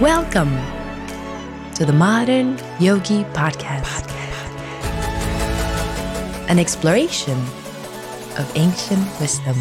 Welcome to the Modern Yogi Podcast, an exploration of ancient wisdom.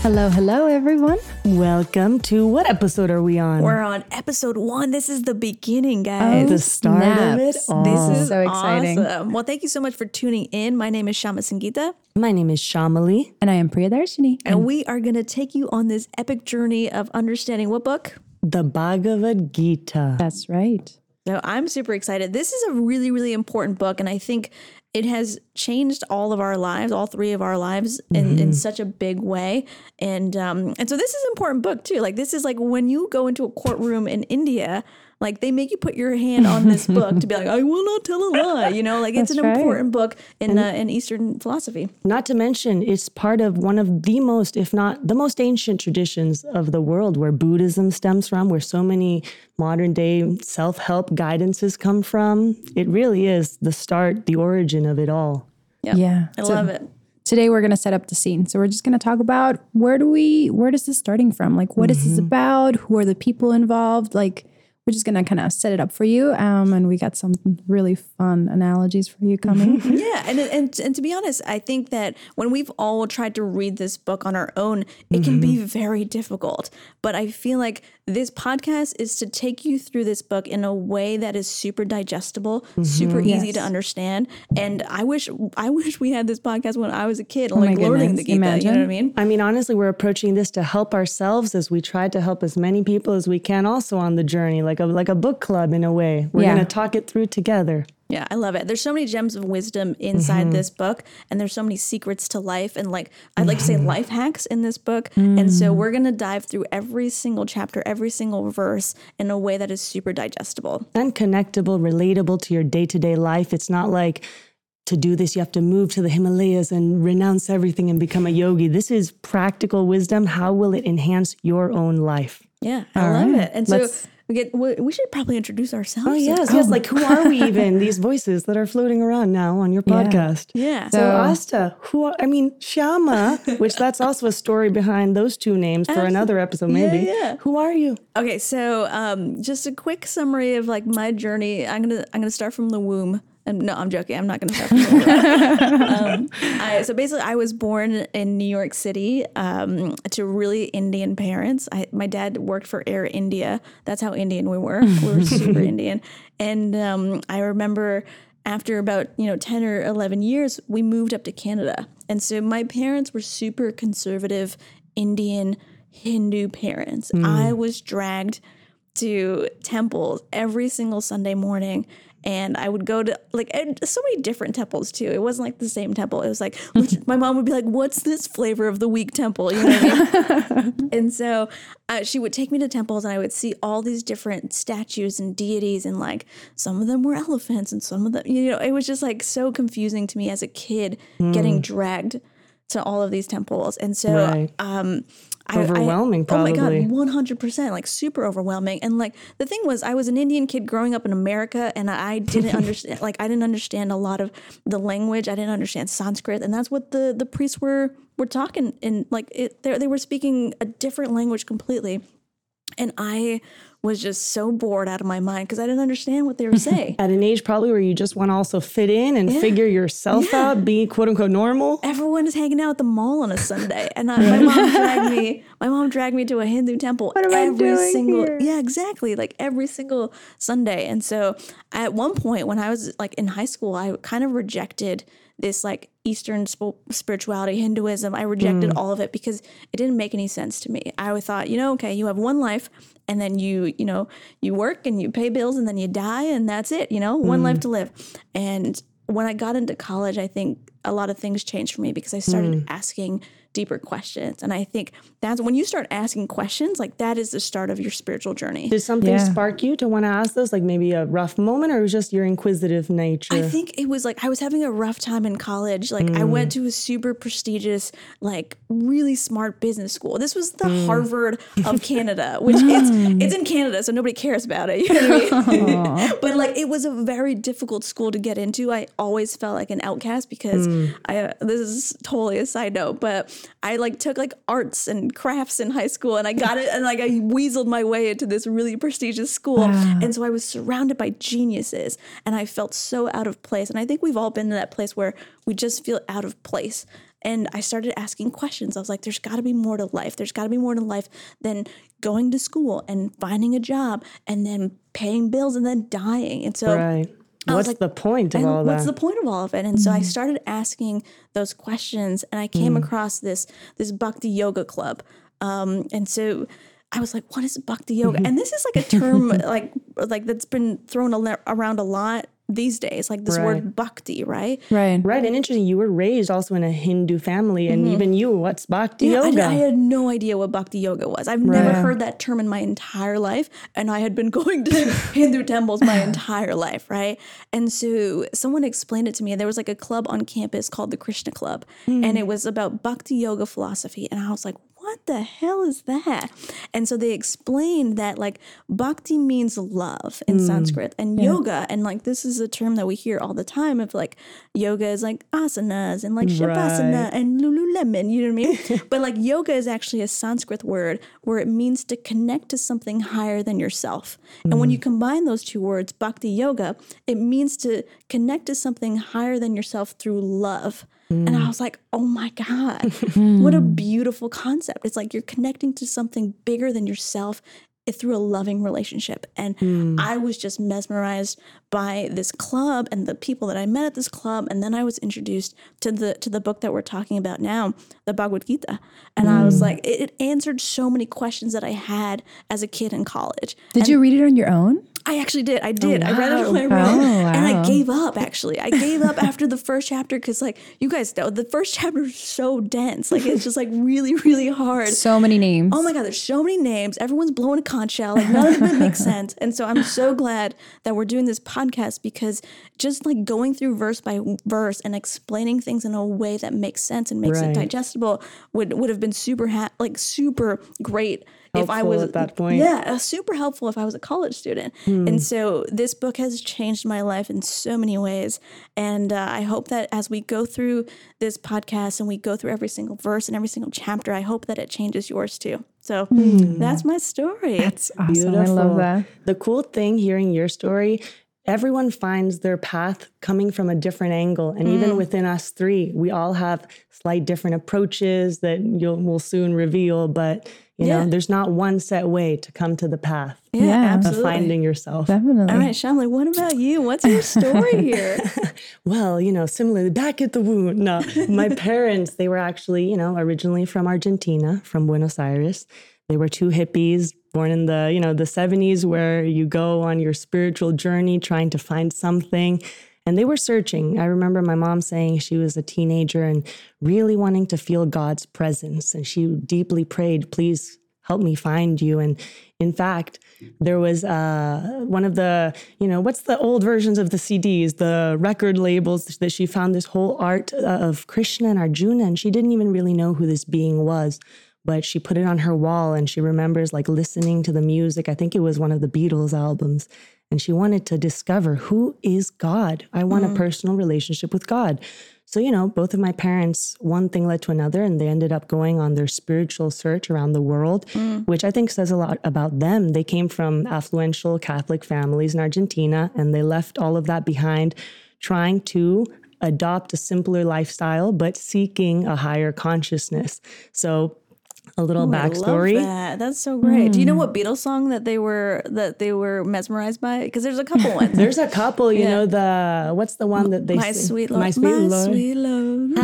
Hello, hello, everyone. Welcome to what episode are we on? We're on episode one. This is the beginning, guys. the start of it. all. this is so exciting. Awesome. Well, thank you so much for tuning in. My name is Shama Sangita, My name is Shamali. And I am Priya Darshini. and we are going to take you on this epic journey of understanding what book? The Bhagavad Gita. That's right. So I'm super excited. This is a really, really important book, and I think it has changed all of our lives, all three of our lives, in, in such a big way. And um, and so this is an important book too. Like this is like when you go into a courtroom in India. Like they make you put your hand on this book to be like, I will not tell a lie. You know, like it's That's an right. important book in uh, in Eastern philosophy. Not to mention, it's part of one of the most, if not the most ancient traditions of the world where Buddhism stems from, where so many modern day self help guidances come from. It really is the start, the origin of it all. Yeah. I So love it. Today we're going to set up the scene. So we're just going to talk about where do we, where does this starting from? Like, what is this about? Who are the people involved? Like, we're just going to kind of set it up for you. Um, and we got some really fun analogies for you coming. Yeah, and, and and to be honest, I think that when we've all tried to read this book on our own, it can be very difficult. But I feel like this podcast is to take you through this book in a way that is super digestible, super easy to understand. And I wish I wish we had this podcast when I was a kid, like learning the Gita. You know what I mean? I mean, honestly, we're approaching this to help ourselves as we try to help as many people as we can also on the journey, like a like a book club in a way. We're Yeah. gonna talk it through together. Yeah, I love it. There's so many gems of wisdom inside mm-hmm. this book, and there's so many secrets to life, and like I'd like to say mm-hmm. life hacks in this book. Mm. And so we're gonna dive through every single chapter, every single verse in a way that is super digestible. And connectable, relatable to your day-to-day life. It's not like to do this, you have to move to the Himalayas and renounce everything and become a yogi. This is practical wisdom. How will it enhance your own life? Yeah, I love right. it. And so Let's- we get we we should probably introduce ourselves. Oh yes, yes. Like who are we even? These voices that are floating around now on your podcast. yeah. So Asta, who are, I mean Shama, which that's also a story behind those two names for another episode, maybe. yeah. Who are you? Okay, so um, just a quick summary of like my journey. I'm gonna I'm gonna start from the womb. And no, I'm joking. I'm not from the womb. um, I, so basically, I was born in New York City um, to really Indian parents. I, my dad worked for Air India. That's how Indian we were. We were super Indian. And um, I remember after about you know 10 or 11 years we moved up to canada and so my parents were super conservative indian hindu parents i was dragged to temples every single sunday morning and I would go to like and so many different temples too. It wasn't like the same temple. It was like my mom would be like, "What's this flavor of the week temple?" You know what I mean? and so uh, she would take me to temples, and I would see all these different statues and deities, and like some of them were elephants, and some of them, you know, it was just like so confusing to me as a kid getting dragged to all of these temples, and so Right. um, I- I- Overwhelming, oh my god, one hundred percent, like super overwhelming. And like the thing was, I was an Indian kid growing up in America, and I didn't understand. Like I didn't understand a lot of the language. I didn't understand Sanskrit, and that's what the the priests were were talking. And like it, they they were speaking a different language completely. And I was just so bored out of my mind because I didn't understand what they were saying. At an age probably where you just want to also fit in and figure yourself out, be quote unquote normal. everyone is hanging out at the mall on a Sunday, and I, my mom dragged me. My mom dragged me to a Hindu temple every single here? yeah, exactly, like every single Sunday. And so, at one point when I was like in high school, I kind of rejected this like Eastern sp- spirituality, Hinduism. I rejected mm. all of it because it didn't make any sense to me. I thought, you know, okay, you have one life, and then you, you know, you work and you pay bills, and then you die, and that's it. You know, one life mm. to live. And when I got into college, I think a lot of things changed for me because I started mm. asking deeper questions. And I think that's when you start asking questions, like that is the start of your spiritual journey. Did something Yeah. spark you to want to ask those? Like maybe a rough moment, or it was just your inquisitive nature? I think it was like I was having a rough time in college. Like I went mm. to a super prestigious, like really smart business school. This was the mm. Harvard of Canada, which it's mm. it's in Canada, so nobody cares about it. You know what I mean? but like it was a very difficult school to get into. I always felt like an outcast because I uh, this is totally a side note, but I like took like arts and crafts in high school and I got it and like I weaseled my way into this really prestigious school. Wow. And so I was surrounded by geniuses and I felt so out of place. And I think we've all been to that place where we just feel out of place. And I started asking questions. I was like, there's got to be more to life. There's got to be more to life than going to school and finding a job and then paying bills and then dying. And so Right. What's like, the point of all what's that? What's the point of all of it? And so I mm-hmm. started asking those questions, and I came mm-hmm. across this this Bhakti Yoga Club, um, and so I was like, "What is Bhakti Yoga?" Mm-hmm. and this is like a term like like that's been thrown around a lot these days, like this Right. word Bhakti, right? Right. Right, and interesting. You were raised also in a Hindu family, and mm-hmm. even you, what's bhakti Yeah, I, yoga? I had no idea what Bhakti Yoga was. I've never heard that term in my entire life. And I had been going to Hindu temples my entire life, right? And so someone explained it to me. There was like a club on campus called the Krishna Club, and hmm. it was about Bhakti Yoga philosophy. And I was like, what the hell is that? And so they explained that like bhakti means love in mm. Sanskrit and yoga, and like this is a term that we hear all the time of like yoga is like asanas and like shavasana Right. and Lululemon, you know what I mean? but like yoga is actually a Sanskrit word where it means to connect to something higher than yourself. And when mm. you combine those two words, bhakti yoga, it means to connect to something higher than yourself through love. And I mm. was like, oh my God, what a mm. beautiful concept. It's like you're connecting to something bigger than yourself through a loving relationship. And mm. I was just mesmerized by this club and the people that I met at this club. And then I was introduced to the to the book that we're talking about now, the Bhagavad Gita. And I was like, it, it answered so many questions that I had as a kid in college. Did you read it on your own? I actually did. I did. I read it on my own, Oh, and I gave up. Actually, I gave up after the first chapter because, like, you guys know, the first chapter is so dense. Like, it's just like really, really hard. So many names. Oh my God, there's so many names. Everyone's blowing a conch shell. Like none of it makes sense. And so I'm so glad that we're doing this podcast because just like going through verse by verse and explaining things in a way that makes sense and makes Right. it digestible would would have been super ha- like super great if I was at that point. Yeah, uh, super helpful if I was a college student. And so this book has changed my life in so many ways. And uh, I hope that as we go through this podcast and we go through every single verse and every single chapter, I hope that it changes yours too. So that's my story. That's awesome. I love that. The cool thing hearing your story, everyone finds their path coming from a different angle. And even Mm. within us three, we all have slight different approaches that you'll will soon reveal. But you Yeah. know, there's not one set way to come to the path yeah, Yeah. Of of absolutely. finding yourself. Definitely. All right, Shamli, what about you? What's your story here? Well, you know, similarly, back at the wound. No, my parents, they were actually, you know, originally from Argentina, from Buenos Aires. They were two hippies born in the, you know, the 70s where you go on your spiritual journey trying to find something. And they were searching. I remember my mom saying she was a teenager and really wanting to feel God's presence. And she deeply prayed, please help me find you. And in fact, there was uh, one of the, you know, what's the old versions of the CDs, the record labels that she found this whole art uh, of Krishna and Arjuna, and she didn't even really know who this being was. But she put it on her wall and she remembers like listening to the music. I think it was one of the Beatles albums. And she wanted to discover who is God? I want a mm. personal relationship with God. So, you know, both of my parents, one thing led to another, and they ended up going on their spiritual search around the world, mm. which I think says a lot about them. They came from affluential Catholic families in Argentina, and they left all of that behind, trying to adopt a simpler lifestyle, but seeking a higher consciousness. So, a little backstory. I love that. That's so great. Do you know hmm. what Beatles song that they were that they were mesmerized by? Because there's a couple ones. There's a couple, you Yeah. know, the what's the one that they my sing? sweet Lord. My sweet Lord. sweet Lord.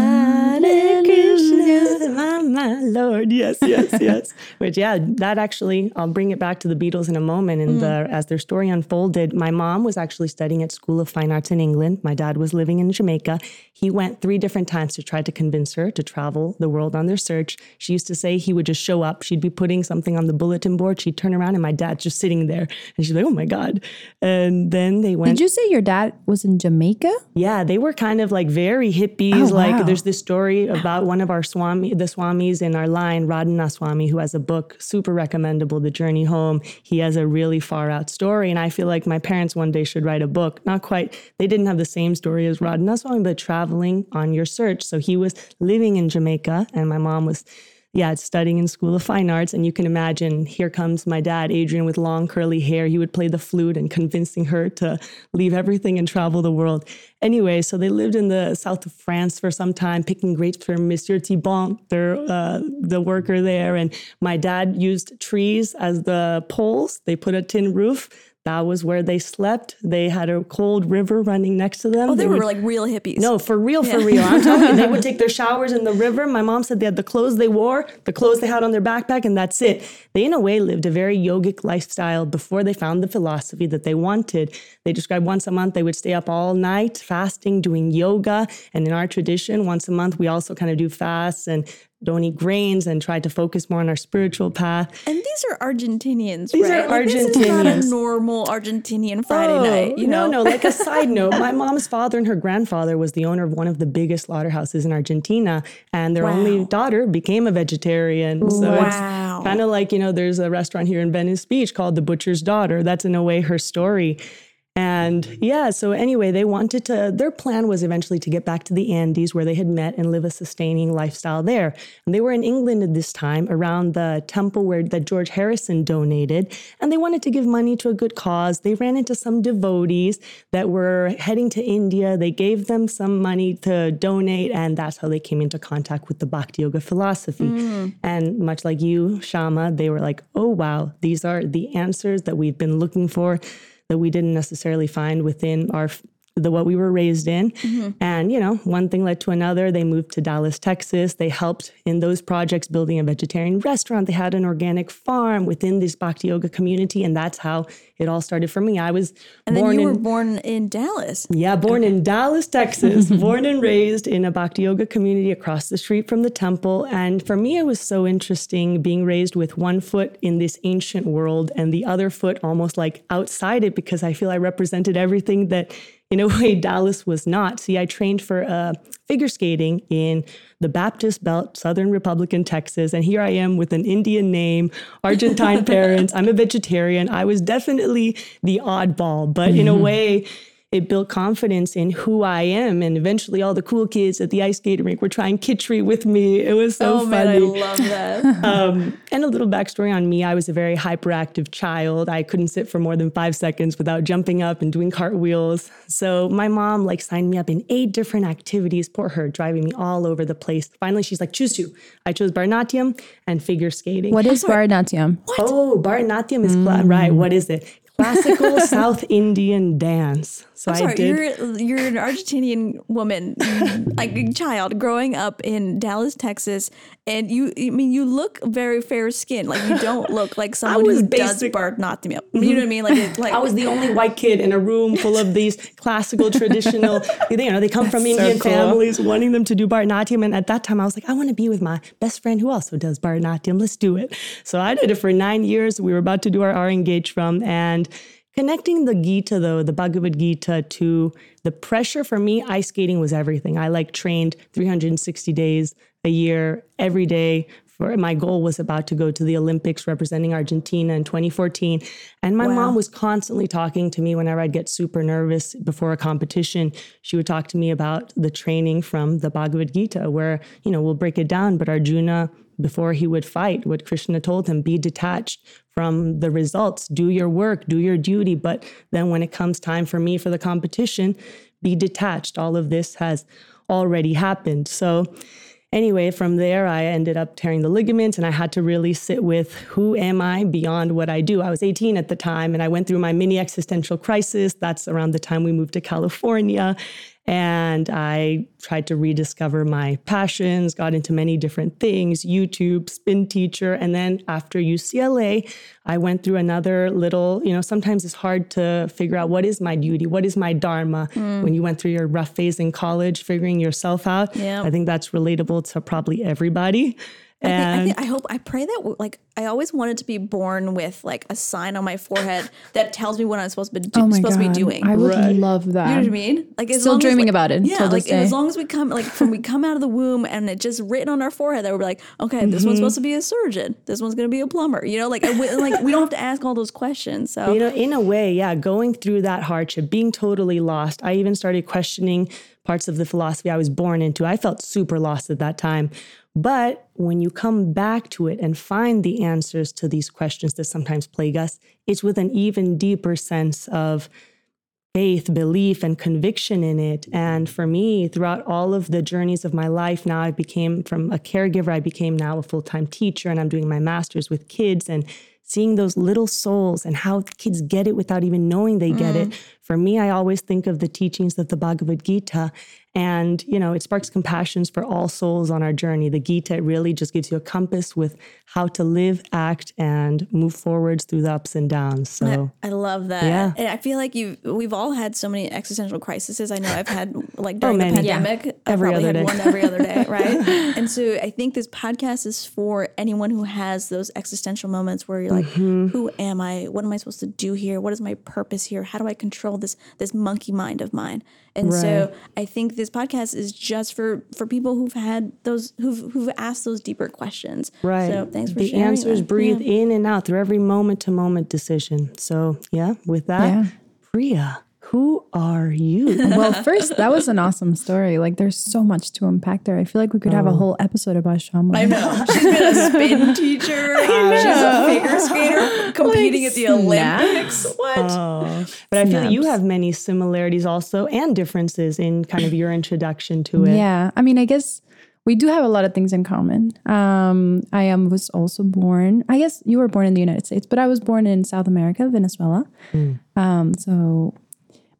Hare Krishna, my, my Lord. Yes, yes, yes. Which, yeah, that actually, I'll bring it back to the Beatles in a moment. And the, hmm. as their story unfolded, my mom was actually studying at School of Fine Arts in England. My dad was living in Jamaica. He went three different times to try to convince her to travel the world on their search. She used to say he would just show up. She'd be putting something on the bulletin board. She'd turn around and my dad's just sitting there. And she's like, oh my God. And then they went. Did you say your dad was in Jamaica? Yeah, they were kind of like very hippies. Oh, like wow. there's this story about one of our Swami, the Swamis in our line, Radhanath Swami, who has a book, super recommendable, The Journey Home. He has a really far out story. And I feel like my parents one day should write a book. Not quite, they didn't have the same story as Radhanath Swami, but traveling on your search. So he was living in Jamaica and my mom was yeah, studying in School of Fine Arts. And you can imagine, here comes my dad, Adrian, with long curly hair. He would play the flute and convincing her to leave everything and travel the world. Anyway, so they lived in the south of France for some time, picking grapes for Monsieur Thibault, their, uh, the worker there. And my dad used trees as the poles. They put a tin roof. That was where they slept. They had a cold river running next to them. Oh, they, were would- like real hippies. no, for real, for real. I'm talking. they would take their showers in the river. My mom said they had the clothes they wore, the clothes they had on their backpack, and that's it. They, in a way, lived a very yogic lifestyle before they found the philosophy that they wanted. They described once a month they would stay up all night fasting, doing yoga. And in our tradition, once a month, we also kind of do fasts and don't eat grains and try to focus more on our spiritual path. And these are Argentinians, These right? are Like, This is not a Argentinians. normal Argentinian Friday oh, night, you know? Oh, No, no, like a side note, my mom's father and her grandfather was the owner of one of the biggest slaughterhouses in Argentina, and their only daughter became a vegetarian. So Wow. it's kind of like, you know, there's a restaurant here in Venice Beach called The Butcher's Daughter. That's in a way her story. And mm-hmm. yeah, so anyway, they wanted to, their plan was eventually to get back to the Andes where they had met and live a sustaining lifestyle there. And they were in England at this time around the temple where that George Harrison donated. And they wanted to give money to a good cause. They ran into some devotees that were heading to India. They gave them some money to donate. And that's how they came into contact with the Bhakti Yoga philosophy. Mm. And much like you, Shama, they were like, oh, wow, these are the answers that we've been looking for that we didn't necessarily find within our the what we were raised in. Mm-hmm. And you know, one thing led to another. They moved to Dallas, Texas. They helped in those projects building a vegetarian restaurant. They had an organic farm within this Bhakti Yoga community, and that's how it all started for me. I was and then you in were born in Dallas. yeah, born in Dallas, Texas, born and raised in a Bhakti Yoga community across the street from the temple. And for me, it was so interesting being raised with one foot in this ancient world and the other foot almost like outside it because I feel I represented everything that, in a way, Dallas was not. See, I trained for uh, figure skating in the Baptist Belt, Southern Republican Texas. And here I am with an Indian name, Argentine parents. I'm a vegetarian. I was definitely the oddball, but in a mm-hmm. way, it built confidence in who I am. And eventually, all the cool kids at the ice skating rink were trying kitchery with me. It was so oh man, I love that. um, and a little backstory on me I was a very hyperactive child. I couldn't sit for more than five seconds without jumping up and doing cartwheels. So my mom like signed me up in eight different activities. Poor her, driving me all over the place. Finally, she's like, choose two. I chose Bharatanatyam and figure skating. What is Bharatanatyam? Oh, Bharatanatyam is cla- right. What is it? Classical South Indian dance. So I'm I sorry, did. you're you're an Argentinian woman, like a child growing up in Dallas, Texas, and you. I mean, you look very fair skinned. Like you don't look like someone who does basic- Bharatanatyam. You know mm-hmm. what I mean? Like, it, like I was the only white kid in a room full of these classical, traditional. You know, they come from Indian cool. families, wanting them to do Bharatanatyam. And at that time, I was like, I want to be with my best friend who also does Bharatanatyam. Let's do it. So I did it for nine years. We were about to do our Arangetram and. Connecting the Gita, though, the Bhagavad Gita, to the pressure for me, ice skating was everything. I like trained 360 days a year, every day. For my goal was about to go to the Olympics representing Argentina in 2014. And my mom was constantly talking to me whenever I'd get super nervous before a competition. She would talk to me about the training from the Bhagavad Gita, where, you know, we'll break it down, but Arjuna before he would fight, what Krishna told him be detached from the results, do your work, do your duty. But then when it comes time for me for the competition, be detached. All of this has already happened. So, anyway, from there, I ended up tearing the ligaments and I had to really sit with who am I beyond what I do. I was 18 at the time and I went through my mini existential crisis. That's around the time we moved to California. And I tried to rediscover my passions, got into many different things YouTube, spin teacher. And then after UCLA, I went through another little, you know, sometimes it's hard to figure out what is my duty, what is my dharma mm. when you went through your rough phase in college, figuring yourself out. Yeah. I think that's relatable to probably everybody. I, think, I, think, I hope I pray that like I always wanted to be born with like a sign on my forehead that tells me what I'm supposed to be, do, Oh my supposed to God. be doing. I would Right. love that. You know what I mean? Like as Still long as, dreaming like- about it Yeah, like as long as we come, like from we come out of the womb and it's just written on our forehead that we're like, okay, this Mm-hmm. one's supposed to be a surgeon. This one's gonna be a plumber. You know, like and we, like we don't have to ask all those questions. So You know, in a way, yeah, going through that hardship, being totally lost. I even started questioning parts of the philosophy I was born into. I felt super lost at that time. But when you come back to it and find the answers to these questions that sometimes plague us, it's with an even deeper sense of faith, belief, and conviction in it. And for me, throughout all of the journeys of my life, now I became from a caregiver, I became now a full time teacher, and I'm doing my master's with kids and seeing those little souls and how kids get it without even knowing they get it. Mm. For me, I always think of the teachings of the Bhagavad Gita. And, you know, it sparks compassions for all souls on our journey. The Gita really just gives you a compass with how to live, act, and move forwards through the ups and downs. So, I love that. Yeah. And I feel like you we've all had so many existential crises. I know I've had like during the many. pandemic. I Every probably other had day. one every other day, right? and so I think this podcast is for anyone who has those existential moments where you're like, Mm-hmm. who am I? What am I supposed to do here? What is my purpose here? How do I control this this monkey mind of mine? And so I think this podcast is just for for people who've had those who've who've asked those deeper questions. Right. So thanks for the sharing. answers that. breathe Yeah. in and out through every moment to moment decision. So, yeah, with that, Yeah. Priya, who are you? well, first, that was an awesome story. Like, there's so much to unpack there. I feel like we could have a whole episode about Shamla. I know. She's been a spin teacher. She's a figure skater competing at the Olympics. What? oh, but I feel like you have many similarities also and differences in kind of your introduction to it. Yeah, I mean, I guess we do have a lot of things in common. Um, I am was also born. I guess you were born in the United States, but I was born in South America, Venezuela. Um, so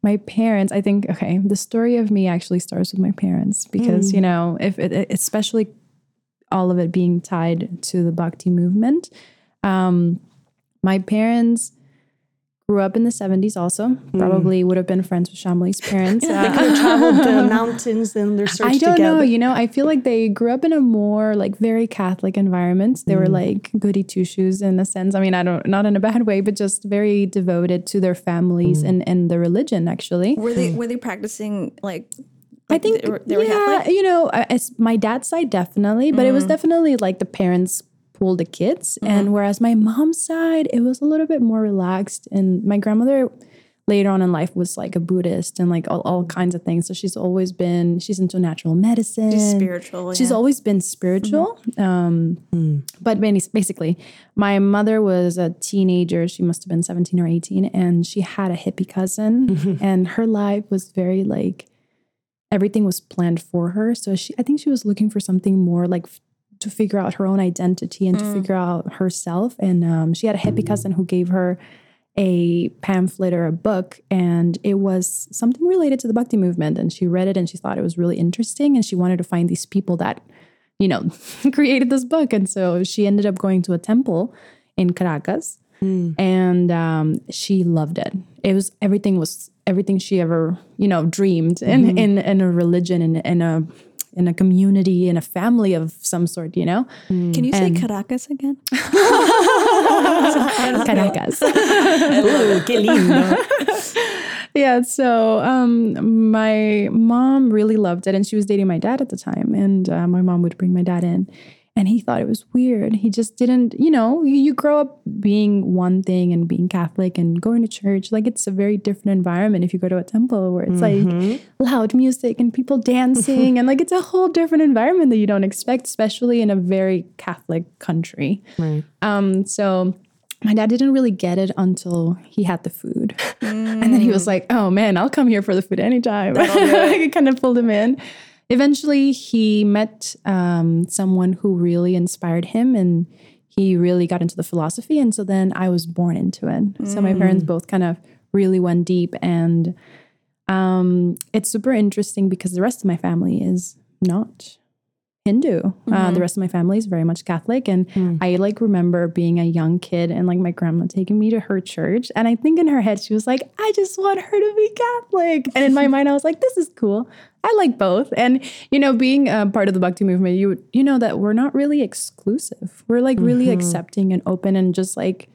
my parents, I think, okay, the story of me actually starts with my parents because you know, if it, it- especially all of it being tied to the Bhakti movement. Um, my parents grew up in the 70s also probably would have been friends with Shamli's parents They Uh, could have traveled the mountains in their search I don't together. know. You know, I feel like they grew up in a more like very Catholic environment. They Mm. were like goody two shoes in a sense. I mean, I don't not in a bad way, but just very devoted to their families Mm. and and the religion. Actually, Were they were they practicing like? I think they were, they were yeah, Catholic. you know, I- it's my dad's side definitely, but it Mm. was definitely like the parents pulled the kids, Mm-hmm. and whereas my mom's side it was a little bit more relaxed. And my grandmother later on in life was like a Buddhist and like all, all kinds of things. So she's always been she's into natural medicine, She's spiritual. She's always been spiritual. Um, But basically, my mother was a teenager. She must have been 17 or 18. And she had a hippie cousin. And her life was very like, everything was planned for her. So she, I think she was looking for something more like f- to figure out her own identity and to figure out herself. And um, she had a hippie cousin who gave her a pamphlet or a book and it was something related to the bhakti movement. And she read it and she thought it was really interesting and she wanted to find these people that you know created this book. And so she ended up going to a temple in caracas and um, she loved it. It was everything was everything she ever you know dreamed in in, in a religion in, in a in a community in a family of some sort you know Can you say Caracas again? caracas Ooh, qué lindo. yeah so um my mom really loved it and she was dating my dad at the time and uh, my mom would bring my dad in and he thought it was weird he just didn't you know you, you grow up being one thing and being catholic and going to church like it's a very different environment if you go to a temple where it's like loud music and people dancing and like it's a whole different environment that you don't expect especially in a very catholic country Right. um, so my dad didn't really get it until he had the food. And then he was like, oh man, I'll come here for the food anytime. I kind of pulled him in. Eventually, he met um, someone who really inspired him and he really got into the philosophy. And so then I was born into it. So my parents both kind of really went deep. And um, it's super interesting because the rest of my family is not Hindu. Uh, the rest of my family is very much Catholic, and I like remember being a young kid and like my grandma taking me to her church, and I think in her head she was like, "I just want her to be Catholic," and in my mind I was like, "This is cool. I like both." And you know, being a part of the Bhakti movement, you you know that we're not really exclusive. We're like really accepting and open, and just like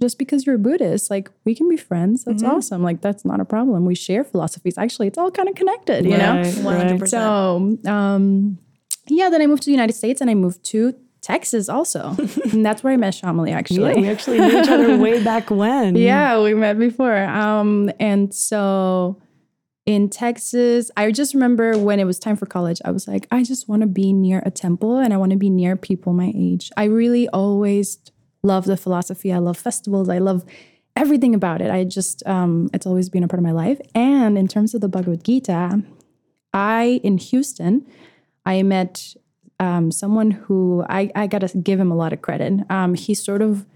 just because you're a Buddhist, like we can be friends. That's awesome. Like that's not a problem. We share philosophies. Actually, it's all kind of connected, you know. Right, One hundred right. percent. So, um, yeah, then I moved to the United States and I moved to Texas also. and that's where I met Shamali Yeah, actually. we actually knew each other way back when. Yeah, we met before. Um, and so in Texas, I just remember when it was time for college, I was like, I just want to be near a temple and I want to be near people my age. I really always love the philosophy. I love festivals. I love everything about it. I just, um, it's always been a part of my life. And in terms of the Bhagavad Gita, I, in Houston, I met um, someone who I, I got to give him a lot of credit. Um, he sort of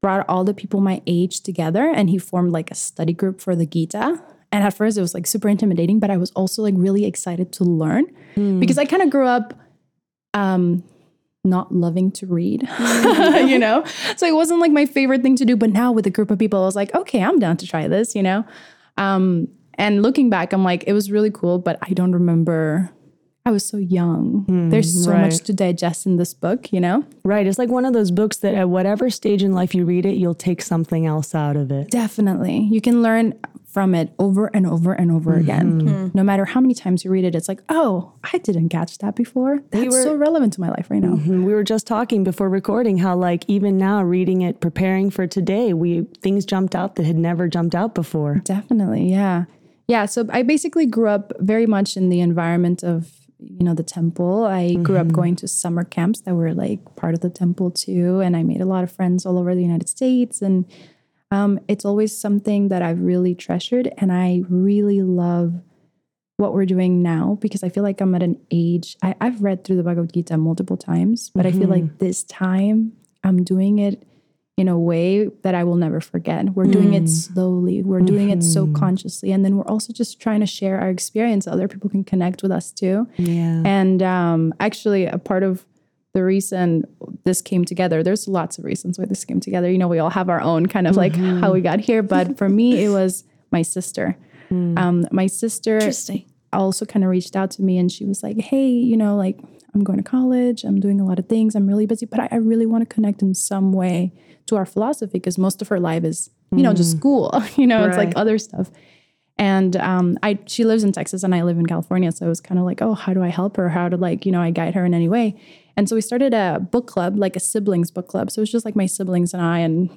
brought all the people my age together and he formed like a study group for the Gita. And at first it was like super intimidating, but I was also like really excited to learn because I kind of grew up um not loving to read, you know? So it wasn't like my favorite thing to do, but now with a group of people I was like, okay, I'm down to try this, you know? Um and looking back, I'm like, it was really cool, but I don't remember I was so young. There's so right. much to digest in this book, you know? Right. It's like one of those books that at whatever stage in life you read it, you'll take something else out of it. Definitely. You can learn from it over and over and over mm-hmm. again. Mm-hmm. No matter how many times you read it, it's like, oh, I didn't catch that before. That's so relevant to my life right now. And we were just talking before recording how like even now reading it, preparing for today, we things jumped out that had never jumped out before. Definitely. Yeah. Yeah. So I basically grew up very much in the environment of, you know, the temple. I grew up going to summer camps that were like part of the temple too. And I made a lot of friends all over the United States. And um, it's always something that I've really treasured. And I really love what we're doing now because I feel like I'm at an age, I, I've read through the Bhagavad Gita multiple times, but I feel like this time I'm doing it in a way that I will never forget. We're doing it slowly, we're doing it so consciously. And then we're also just trying to share our experience. so Other people can connect with us too. Yeah. And um, actually, a part of the reason this came together, there's lots of reasons why this came together. You know, we all have our own kind of like how we got here. But for me, it was my sister. Um, my sister also kind of reached out to me and she was like, hey, you know, like I'm going to college, I'm doing a lot of things, I'm really busy, but I, I really want to connect in some way to our philosophy because most of her life is, you know, just school, you know, it's like other stuff. And um, I she lives in Texas and I live in California. So it was kind of like, oh, how do I help her? How to like, you know, I guide her in any way. And so we started a book club, like a siblings book club. So it was just like my siblings and I and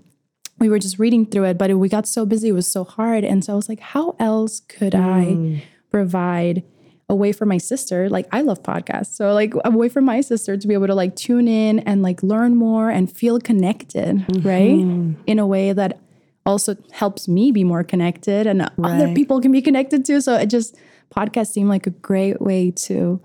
we were just reading through it, but we got so busy, it was so hard. And so I was like, how else could I hmm. provide a way for my sister? Like, I love podcasts. So, like, a way for my sister to be able to like tune in and like learn more and feel connected, mm-hmm. right? In a way that also helps me be more connected and other people can be connected too. So, it just, podcasts seem like a great way to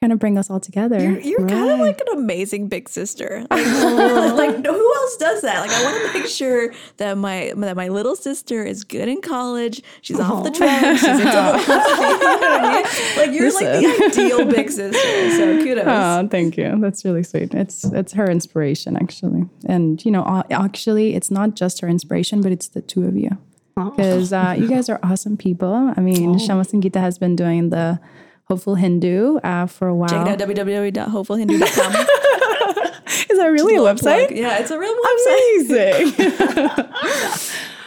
kind of bring us all together. You're, you're kind of like an amazing big sister. Like, like who else does that? Like I want to make sure that my that my little sister is good in college. She's off the track. She's into philosophy. You know what Like you're like the ideal big sister. So kudos. Oh, thank you. That's really sweet. It's it's her inspiration actually, and you know, actually, it's not just her inspiration, but it's the two of you because uh, you guys are awesome people. I mean, Shama Sangita has been doing the Hopeful Hindu uh, for a while. Check it out www.hopefulhindu.com. Is that really a website? Plug. Yeah, it's a real website. Amazing.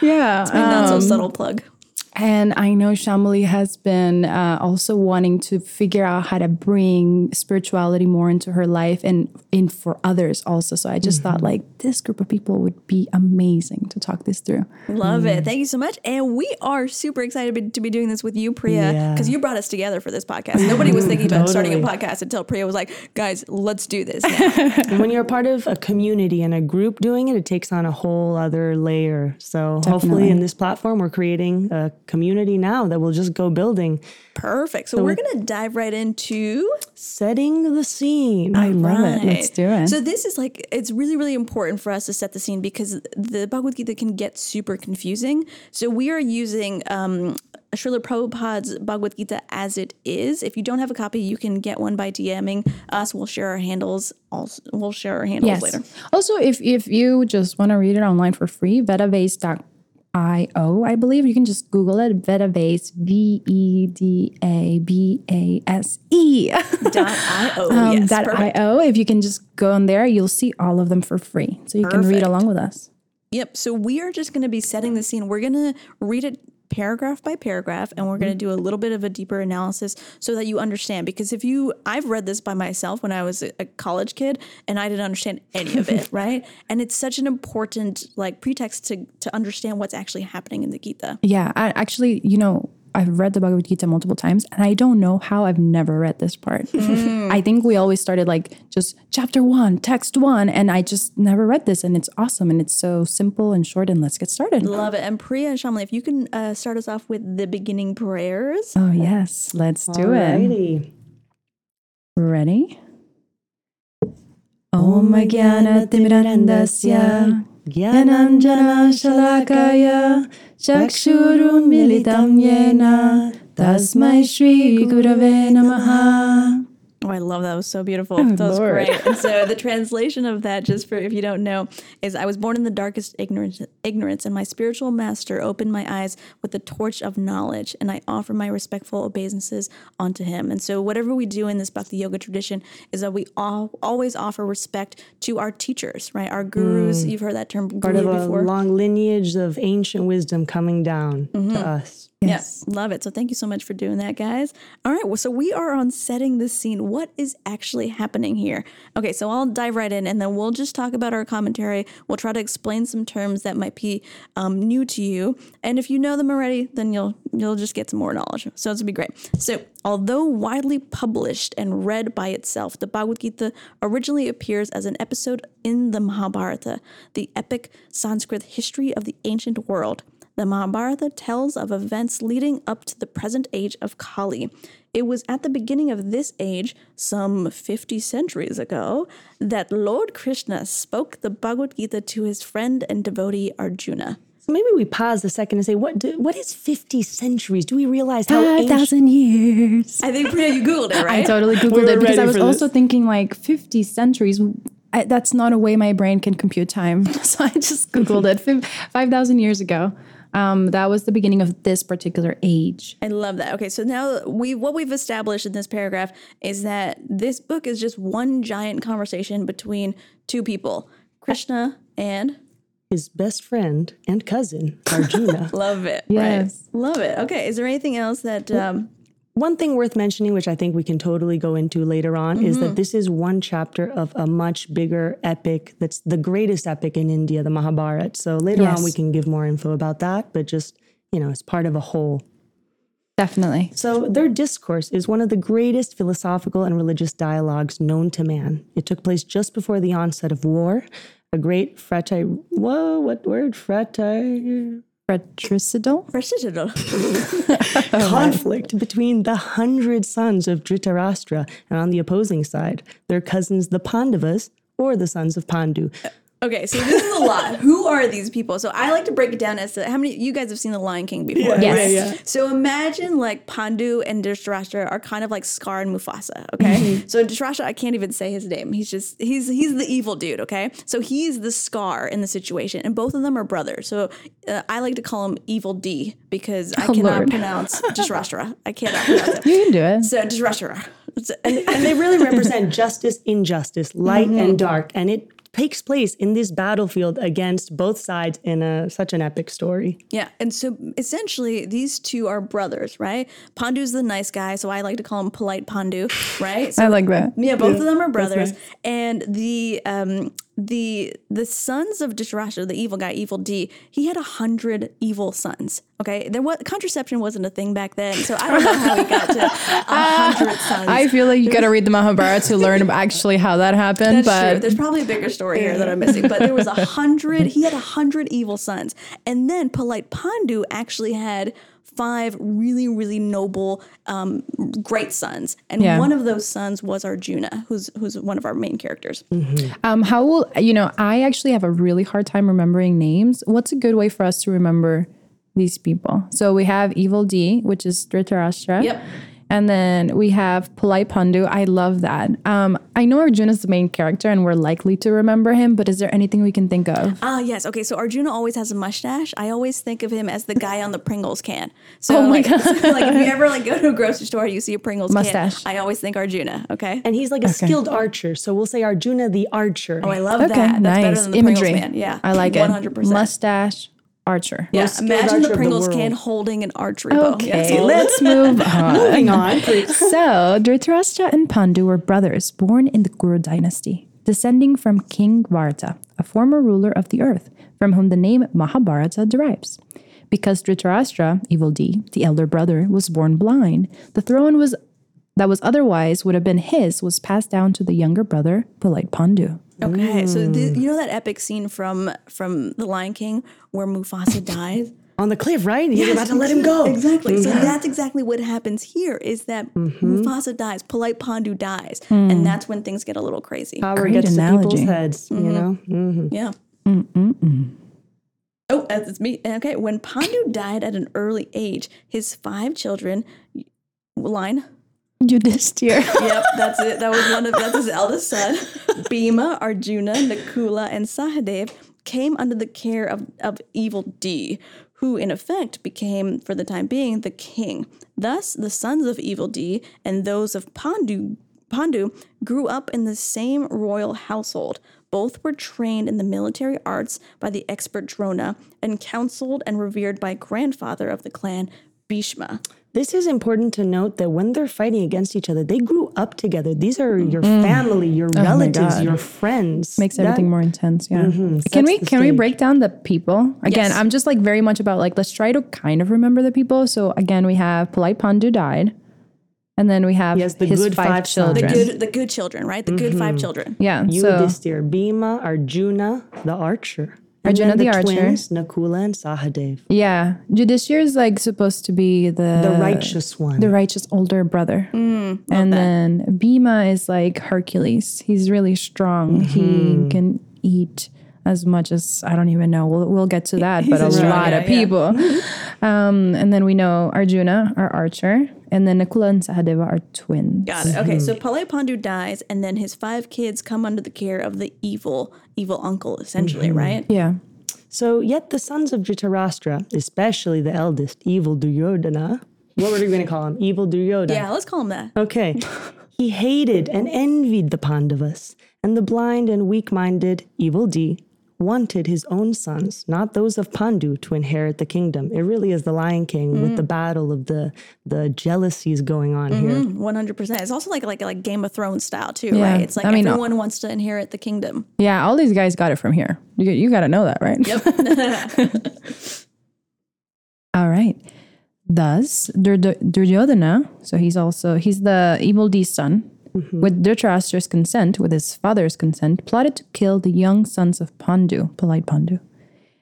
yeah. Not so um, subtle plug. And I know Shamali has been uh, also wanting to figure out how to bring spirituality more into her life and in for others also. So I just thought like this group of people would be amazing to talk this through. Love it. Thank you so much. And we are super excited to be- doing this with you, Priya, Yeah. because you brought us together for this podcast. Nobody was thinking about starting a podcast until Priya was like, guys, let's do this. now." When you're a part of a community and a group doing it, it takes on a whole other layer. So hopefully in this platform, we're creating a community now that we'll just go building. Perfect. So, we're going to dive right into Setting the scene. I love it. Let's do it. So this is like it's really really important for us to set the scene because the Bhagavad Gita can get super confusing. So we are using um Srila Prabhupada's Bhagavad Gita as it is. If you don't have a copy, you can get one by DMing us. We'll share our handles. Also, we'll share our handles yes. later. Also, if if you just want to read it online for free, vedabase.io, I believe you can just Google it. Vedabase, V E D A B A S E. Dot io. Um, yes, that perfect. IO. If you can just go on there, you'll see all of them for free. So you can read along with us. Yep. So we are just going to be setting the scene. We're going to read it paragraph by paragraph and we're going to mm-hmm. do a little bit of a deeper analysis so that you understand because if you I've read this by myself when I was a, a college kid and I didn't understand any of it, right? And it's such an important like pretext to to understand what's actually happening in the Gita. Yeah, I actually, you know, I've read the Bhagavad Gita multiple times, and I don't know how I've never read this part. I think we always started like just chapter one, text one, and I just never read this, and it's awesome, and it's so simple and short. And let's get started. Love it. And Priya and Shamli, if you can uh, start us off with the beginning prayers. Oh yes, let's do it. Alrighty. Ready? Om Jnana Chakshurun Militam Yena Tasmai Shri Gurave Namaha Oh, I love that. It was so beautiful. that was Lord. great. And so the translation of that, just for if you don't know, is I was born in the darkest ignorance, ignorance, and my spiritual master opened my eyes with the torch of knowledge, and I offer my respectful obeisances unto him. And so whatever we do in this Bhakti Yoga tradition is that we all always offer respect to our teachers, right? Our gurus. Mm. You've heard that term Part of guru a before. long lineage of ancient wisdom coming down to mm-hmm. us. Yes. love it. So thank you so much for doing that, guys. All right, well, so we are on setting the scene. What is actually happening here? Okay, so I'll dive right in, and then we'll just talk about our commentary. We'll try to explain some terms that might be um, new to you, and if you know them already, then you'll you'll just get some more knowledge. So it's gonna be great. So although widely published and read by itself, the Bhagavad Gita originally appears as an episode in the Mahabharata, the epic Sanskrit history of the ancient world. The Mahabharata tells of events leading up to the present age of Kali. It was at the beginning of this age, some 50 centuries ago, that Lord Krishna spoke the Bhagavad Gita to his friend and devotee Arjuna. So maybe we pause a second and say, what do, what is 50 centuries? Do we realize how ancient? years. I think, Priya, you Googled it, right? I right? totally We googled were it because I was also this. thinking like 50 centuries. I, that's not a way my brain can compute time. So I just googled it 5,000 years ago. Um, that was the beginning of this particular age. I love that. Okay, so now we what we've established in this paragraph is that this book is just one giant conversation between two people, Krishna and His best friend and cousin, Arjuna. love it. Yes. right. love it. Okay, is there anything else that um, One thing worth mentioning, which I think we can totally go into later on, is Mm-hmm. that this is one chapter of a much bigger epic that's the greatest epic in India, the Mahabharata. So later Yes. on, we can give more info about that, but just, you know, it's part of a whole. Definitely. So their discourse is one of the greatest philosophical and religious dialogues known to man. It took place just before the onset of war. A great frati, whoa, what word? Frati, Fratricidal? Precisional. conflict between the hundred sons of Dhritarashtra and on the opposing side, their cousins the Pandavas or the sons of Pandu. Okay, so this is a lot. Who are these people? So I like to break it down as to how many you guys have seen The Lion King before. Yes. right? Yeah, yeah. So imagine like Pandu and Dhritarashtra are kind of like Scar and Mufasa. Okay, so Dhritarashtra, I can't even say his name. He's just he's he's the evil dude. Okay, so he's the Scar in the situation, and both of them are brothers. So uh, I like to call him Evil D because I cannot Lord. pronounce Dhritarashtra. I cannot pronounce it. You can do it. So Dhritarashtra. And, and they really represent justice, injustice, light and dark. And it takes place in this battlefield against both sides in a, such an epic story. Yeah, and so essentially these two are brothers, right? Pandu's the nice guy, so I like to call him polite Pandu, right? So I like that. yeah, both of them are brothers, nice. and the um the the sons of Dhritarashtra, the evil guy, evil D, he had a hundred evil sons. Okay, there was contraception wasn't a thing back then, so I don't know how he got to a hundred sons. I feel like you got to read the Mahabharata to learn actually how that happened. That's true. but There's probably a bigger story here that I'm missing, but there was a hundred. He had a hundred evil sons, and then polite Pandu actually had five really, really noble, um, great sons, and Yeah. one of those sons was Arjuna, who's who's one of our main characters. Um, how will you know? I actually have a really hard time remembering names. What's a good way for us to remember these people? So we have Evil D, which is Dhritarashtra. Yep. And then we have Polite Pandu. I love that. Um, I know Arjuna is the main character, and we're likely to remember him. But is there anything we can think of? Ah, yes. Okay, so Arjuna always has a mustache. I always think of him as the guy on the Pringles can. So, Oh my like, so, like, if you ever like go to a grocery store, you see a Pringles Mustache. can. I always think Arjuna. Okay. And he's like a skilled archer. So we'll say Arjuna the archer. Oh, I love Okay, that. That's better nice than the imagery. Pringles man. Yeah, I like it. One hundred percent. Mustache, archer. Yeah, skilled imagine archer the of the Pringles world. can holding an archery bow. Okay, Yeah, let's move on. Moving on. so, Dhritarashtra and Pandu were brothers born in the Kuru dynasty, descending from King Bharata, a former ruler of the earth, from whom the name Mahabharata derives. Because Dhritarashtra, evil D, the elder brother, was born blind, the throne was that was otherwise would have been his was passed down to the younger brother, Polite Pandu. Okay, so the, you know that epic scene from from The Lion King where Mufasa dies. On the cliff, right? He's about to let him go. Exactly. So mm-hmm. that's exactly what happens here. Is that mm-hmm. Mufasa dies, Polite Pandu dies, hmm. and that's when things get a little crazy. Power Great gets to people's analogy. heads, you mm-hmm. know? Yeah. Oh, that's it's me. Okay, when Pandu died at an early age, his five children, line. Yudhishthir. Yep, that's it. That was one of that's his eldest son. Bhima, Arjuna, Nakula, and Sahadev came under the care of, of evil D, who in effect became, for the time being, the king. Thus, the sons of evil D and those of Pandu Pandu grew up in the same royal household. Both were trained in the military arts by the expert Drona and counseled and revered by grandfather of the clan, Bhishma. This is important to note that when they're fighting against each other, they grew up together. These are your mm. family, your oh relatives, your friends. makes That- everything more intense. Yeah. Mm-hmm. Can we the can we break down the people again? Yes. I'm just like very much about like let's try to kind of remember the people. So again, we have Polite Pandu died, and then we have Yes, the his good five, five children. The good, the good children, right? The good five mm-hmm. children. yeah. So Yudhishthir, Bhima, Arjuna, the archer. And Arjuna then the the, archer. twins, Nakula and Sahadev. yeah, Yudhishthir is like supposed to be the The righteous one. the righteous older brother, mm, and then Bhima is like Hercules. He's really strong. He mm-hmm. can eat as much as I don't even know. We'll we'll get to that, but a strong lot guy, of yeah. people. Um, and then we know Arjuna, our archer, and then Nakula and Sahadeva are twins. Got it. Okay, so Palay Pandu dies, and then his five kids come under the care of the evil, evil uncle, essentially, right? Yeah. So, yet the sons of Dhritarashtra, especially the eldest, evil Duryodhana, what were we going to call him? Evil Duryodhana. Yeah, let's call him that. Okay. he hated and envied the Pandavas, and the blind and weak minded evil D wanted his own sons, not those of Pandu, to inherit the kingdom. It really is the Lion King with mm. the battle of the the jealousies going on mm-hmm. here. One hundred percent. It's also like like like Game of Thrones style too, Yeah. right? It's like I mean, everyone wants to inherit the kingdom. Yeah, all these guys got it from here. You, you got to know that, right? Yep. All right. Thus, Dur- Dur- Duryodhana, so he's also he's the evil D son, Mm-hmm. with Dhritarashtra's consent, with his father's consent, plotted to kill the young sons of Pandu, polite Pandu.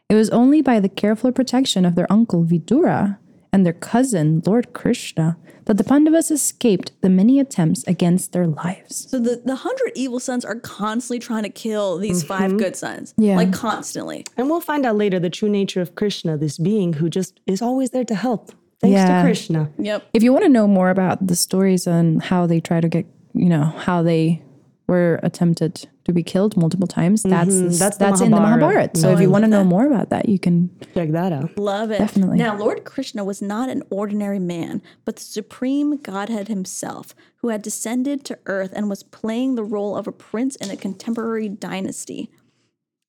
It was only by the careful protection of their uncle Vidura and their cousin Lord Krishna that the Pandavas escaped the many attempts against their lives. so the the hundred evil sons are constantly trying to kill these mm-hmm. five good sons. Yeah. like constantly. And we'll find out later the true nature of Krishna, this being who just is always there to help. Thanks Yeah. to Krishna. Yep. If you want to know more about the stories and how they try to get, you know, how they were attempted to be killed multiple times, that's That's that's, the in the Mahabharata. Mahabharata. So if you want to know more about that, you can. Check that out. Love it. Definitely. Now, Lord Krishna was not an ordinary man, but the supreme Godhead himself, who had descended to earth and was playing the role of a prince in a contemporary dynasty.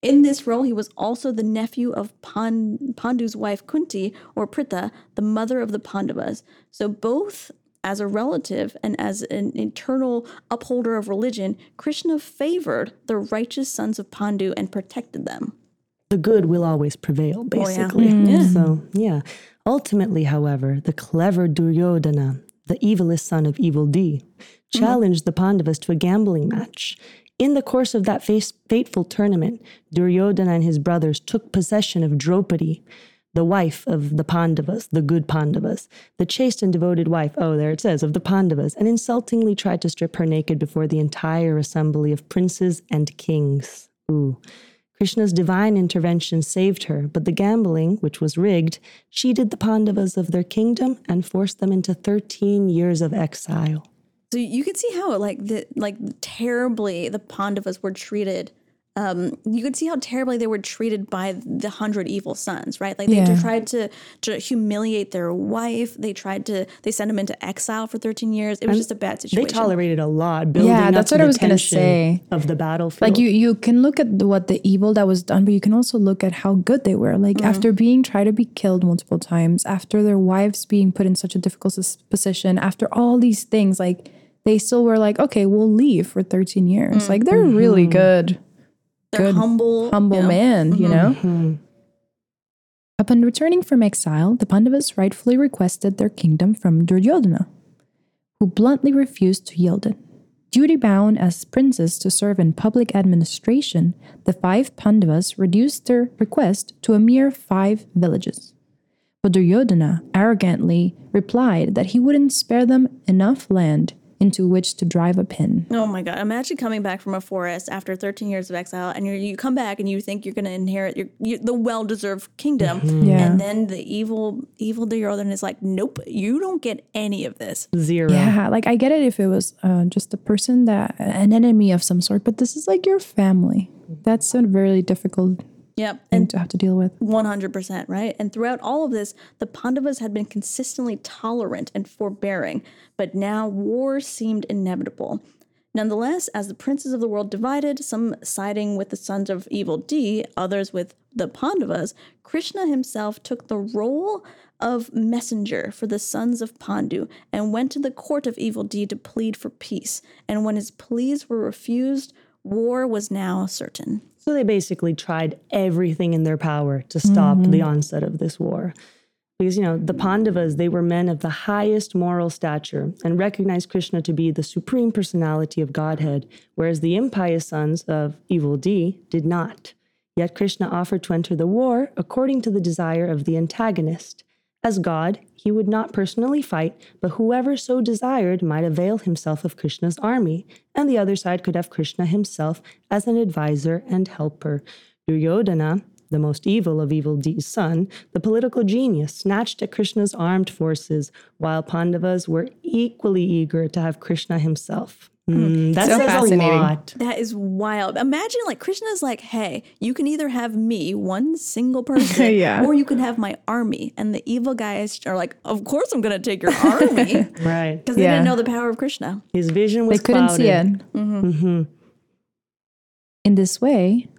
In this role, he was also the nephew of Pan- Pandu's wife Kunti, or Pritha, the mother of the Pandavas. So, both as a relative and as an eternal upholder of religion, Krishna favored the righteous sons of Pandu and protected them. the good will always prevail, oh, yeah. basically. Mm-hmm. So, yeah. Ultimately, however, the clever Duryodhana, the evilest son of evil D, mm-hmm. challenged the Pandavas to a gambling match. In the course of that fateful tournament, Duryodhana and his brothers took possession of Draupadi, the wife of the Pandavas, the good Pandavas, the chaste and devoted wife, oh, there it says, of the Pandavas, and insultingly tried to strip her naked before the entire assembly of princes and kings. Ooh. Krishna's divine intervention saved her, but the gambling, which was rigged, cheated the Pandavas of their kingdom and forced them into 13 years of exile. So you can see how like the like terribly the Pandavas were treated. Um, you could see how terribly they were treated by the hundred evil sons, right? Like they Yeah. tried to to humiliate their wife. They tried to they sent them into exile for thirteen years. It was just a bad situation. They tolerated a lot, building Yeah, that's what the I was gonna say. of the battlefield. Like you, you can look at the, what the evil that was done, but you can also look at how good they were. Like mm. after being tried to be killed multiple times, after their wives being put in such a difficult position, after all these things, like they still were like, okay, we'll leave for 13 years. Mm. Like they're really mm-hmm. good, They're good, humble, humble you know? man, you know. Mhm. Upon returning from exile, the Pandavas rightfully requested their kingdom from Duryodhana, who bluntly refused to yield it. Duty bound as princes to serve in public administration, the five Pandavas reduced their request to a mere five villages. But Duryodhana arrogantly replied that he wouldn't spare them enough land into which to drive a pin. Oh my god! Imagine coming back from a forest after 13 years of exile, and you you come back and you think you're going to inherit your, you, the well-deserved kingdom, Yeah. and then the evil evil Duryodhana is like, "Nope, you don't get any of this." Zero. Yeah, like I get it if it was uh, just a person that an enemy of some sort, but this is like your family. That's a very difficult Yep, and to have to deal with. 100%, right? And throughout all of this, the Pandavas had been consistently tolerant and forbearing, but now war seemed inevitable. Nonetheless, as the princes of the world divided, some siding with the sons of evil D, others with the Pandavas, Krishna himself took the role of messenger for the sons of Pandu and went to the court of evil D to plead for peace. And when his pleas were refused, war was now certain. So they basically tried everything in their power to stop the mm-hmm. onset of this war. Because, you know, the Pandavas, they were men of the highest moral stature and recognized Krishna to be the supreme personality of Godhead, whereas the impious sons of evil D did not. Yet Krishna offered to enter the war according to the desire of the antagonist. As God, he would not personally fight, but whoever so desired might avail himself of Krishna's army, and the other side could have Krishna himself as an advisor and helper. Duryodhana, the most evil of evil D's son, the political genius, snatched at Krishna's armed forces, while Pandavas were equally eager to have Krishna himself. Mm, that So fascinating. a lot. That is wild. Imagine like Krishna's like, hey, you can either have me, one single person, Yeah. or you can have my army. And the evil guys are like, of course I'm gonna take your army. Right. Because they Yeah. didn't know the power of Krishna. His vision was They couldn't see it. Mhm. In this way,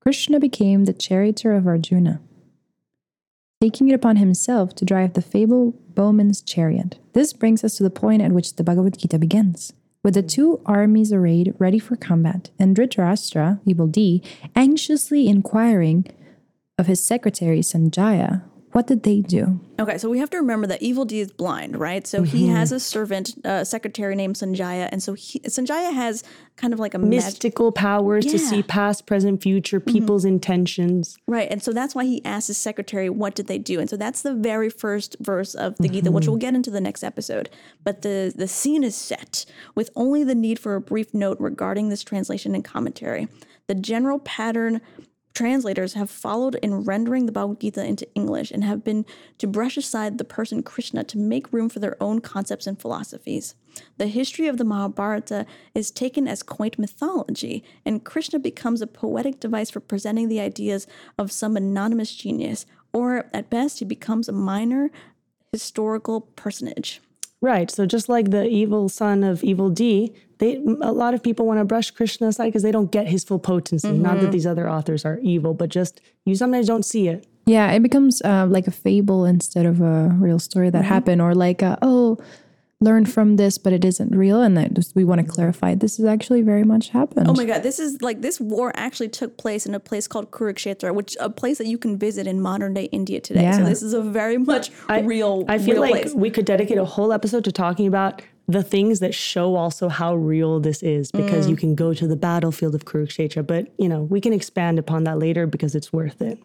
Krishna became the charioteer of Arjuna, taking it upon himself to drive the fabled bowman's chariot. This brings us to the point at which the Bhagavad Gita begins. With the two armies arrayed, ready for combat, and Dhritarashtra, evil D, anxiously inquiring of his secretary Sanjaya, what did they do? Okay, so we have to remember that evil D is blind, right? So he mm-hmm. has a servant, uh, secretary named Sanjaya, and so he, Sanjaya has kind of like a Mystical powers to see past, present, future, mm-hmm. people's intentions. right? And so that's why he asked his secretary, "What did they do?" And so that's the very first verse of the Gita, which mm-hmm. we'll get into the next episode. But the the scene is set with only the need for a brief note regarding this translation and commentary. The general pattern translators have followed in rendering the Bhagavad Gita into English and have been to brush aside the person Krishna to make room for their own concepts and philosophies. The history of the Mahabharata is taken as quaint mythology, and Krishna becomes a poetic device for presenting the ideas of some anonymous genius, or at best, he becomes a minor historical personage. Right. So just like the evil son of evil D, they a lot of people want to brush Krishna aside because they don't get his full potency. Not that these other authors are evil, but just you sometimes don't see it. Yeah, it becomes uh, like a fable instead of a real story that happened, or like, a, oh, learn from this, but it isn't real. And that just, we want to clarify this is actually very much happened. Oh my God, this is like this war actually took place in a place called Kurukshetra, which a place that you can visit in modern day India today. Yeah. So this is a very much real. I feel real like place. we could dedicate a whole episode to talking about the things that show also how real this is because you mm. can go to the battlefield of Kurukshetra. But, you know, we can expand upon that later because it's worth it.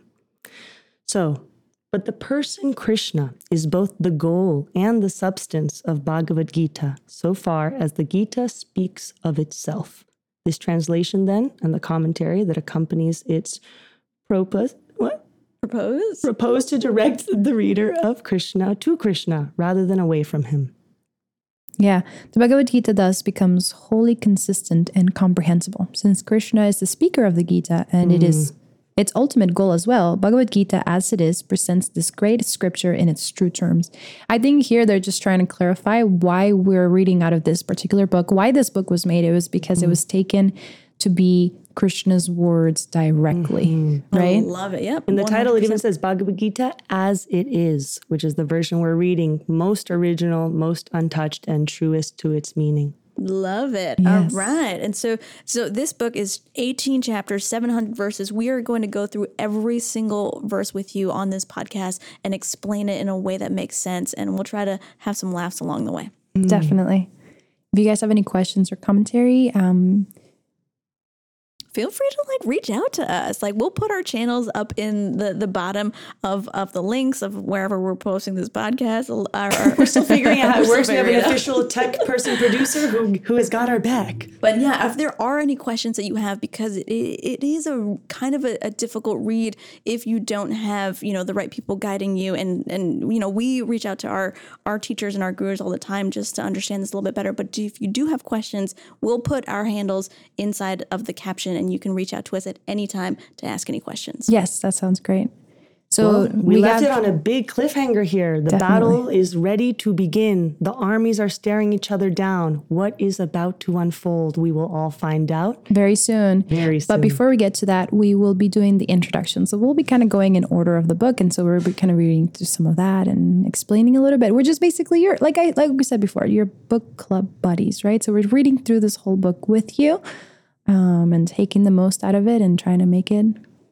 So, But the person Krishna is both the goal and the substance of Bhagavad Gita, so far as the Gita speaks of itself. This translation, then, and the commentary that accompanies its propos, what? Propose? propose to direct the reader of Krishna to Krishna rather than away from him. Yeah, the Bhagavad Gita thus becomes wholly consistent and comprehensible. Since Krishna is the speaker of the Gita and it is hmm. its ultimate goal as well, Bhagavad Gita, as it is, presents this great scripture in its true terms. I think here they're just trying to clarify why we're reading out of this particular book, why this book was made. It was because it hmm. was taken to be Krishna's words directly, right? Love it. Yep. In the title, it even says Bhagavad Gita as it is, which is the version we're reading, most original, most untouched, and truest to its meaning. Love it. Yes. All right. And so so this book is 18 chapters, 700 verses. We are going to go through every single verse with you on this podcast and explain it in a way that makes sense and we'll try to have some laughs along the way. Definitely. If you guys have any questions or commentary, um, Feel free to like reach out to us. Like we'll put our channels up in the the bottom of of the links of wherever we're posting this podcast. Our- our- we're still figuring out how it works. We have an official tech person producer who, who has got our back. But yeah, if there are any questions that you have, because it, it is a kind of a, a difficult read if you don't have you know the right people guiding you, and and you know we reach out to our our teachers and our gurus all the time just to understand this a little bit better. But if you do have questions, we'll put our handles inside of the caption, and you can reach out to us at any time to ask any questions. yes, that sounds great. So We, left got- it on a big cliffhanger here. The battle is ready to begin. The armies are staring each other down. What is about to unfold? We will all find out very soon. very soon. But before we get to that, we will be doing the introduction. So we'll be kind of going in order of the book, and so we're kind of reading through some of that and explaining a little bit. We're just basically your like I like we said before, your book club buddies, right? So we're reading through this whole book with you, um, and taking the most out of it and trying to make it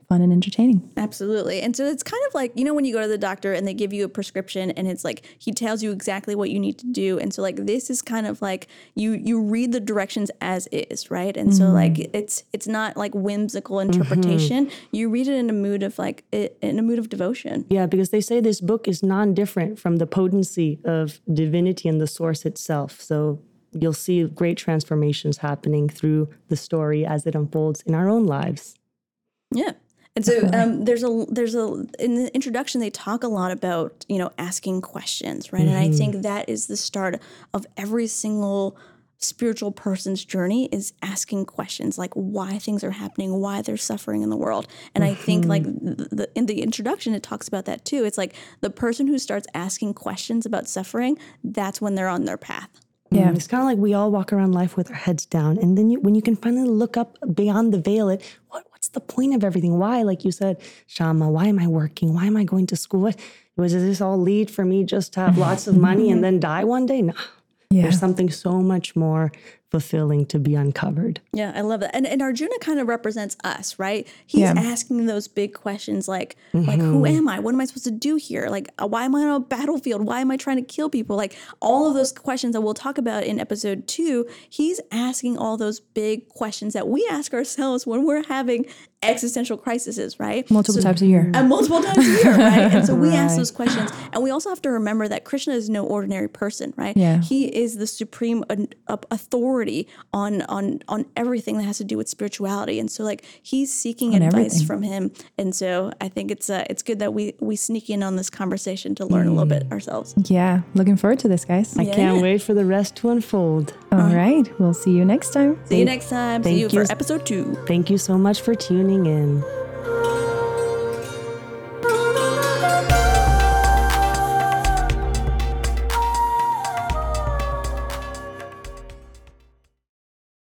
fun and entertaining. Absolutely. And so it's kind of like, you know, when you go to the doctor and they give you a prescription and it's like he tells you exactly what you need to do. And so like this is kind of like you you read the directions as is, right? And so like it's it's not like whimsical interpretation. You read it in a mood of like it, in a mood of devotion. Yeah, because they say this book is non different from the potency of divinity and the source itself. So you'll see great transformations happening through the story as it unfolds in our own lives. Yeah. And so um, there's a there's a in the introduction they talk a lot about you know asking questions right? And I think that is the start of every single spiritual person's journey is asking questions like why things are happening why there's suffering in the world. And I think like the, the, in the introduction it talks about that too. It's like the person who starts asking questions about suffering that's when they're on their path Yeah. Mm, it's kind of like we all walk around life with our heads down. And then you, when you can finally look up beyond the veil at what, what's the point of everything? Why, like you said, Shama, why am I working? Why am I going to school? What, was this all lead for me just to have lots of money and then die one day? No. Yeah. There's something so much more fulfilling to be uncovered. Yeah, I love that. And and Arjuna kind of represents us, right? He's Yeah. asking those big questions like like who am I? What am I supposed to do here? Like uh, why am I on a battlefield? Why am I trying to kill people? Like all of those questions that we'll talk about in episode 2, he's asking all those big questions that we ask ourselves when we're having existential crises, right? Multiple times a year. and multiple times a year, right? And so we ask those questions, and we also have to remember that Krishna is no ordinary person, right? Yeah. he is the supreme authority on on on everything that has to do with spirituality, and so like he's seeking On advice everything. from him, and so I think it's uh, it's good that we we sneak in on this conversation to learn a little bit ourselves. Yeah. Looking forward to this, guys. I can't wait for the rest to unfold. All right. We'll see you next time. See you next time. See thank you you. for episode two. Thank you so much for tuning in.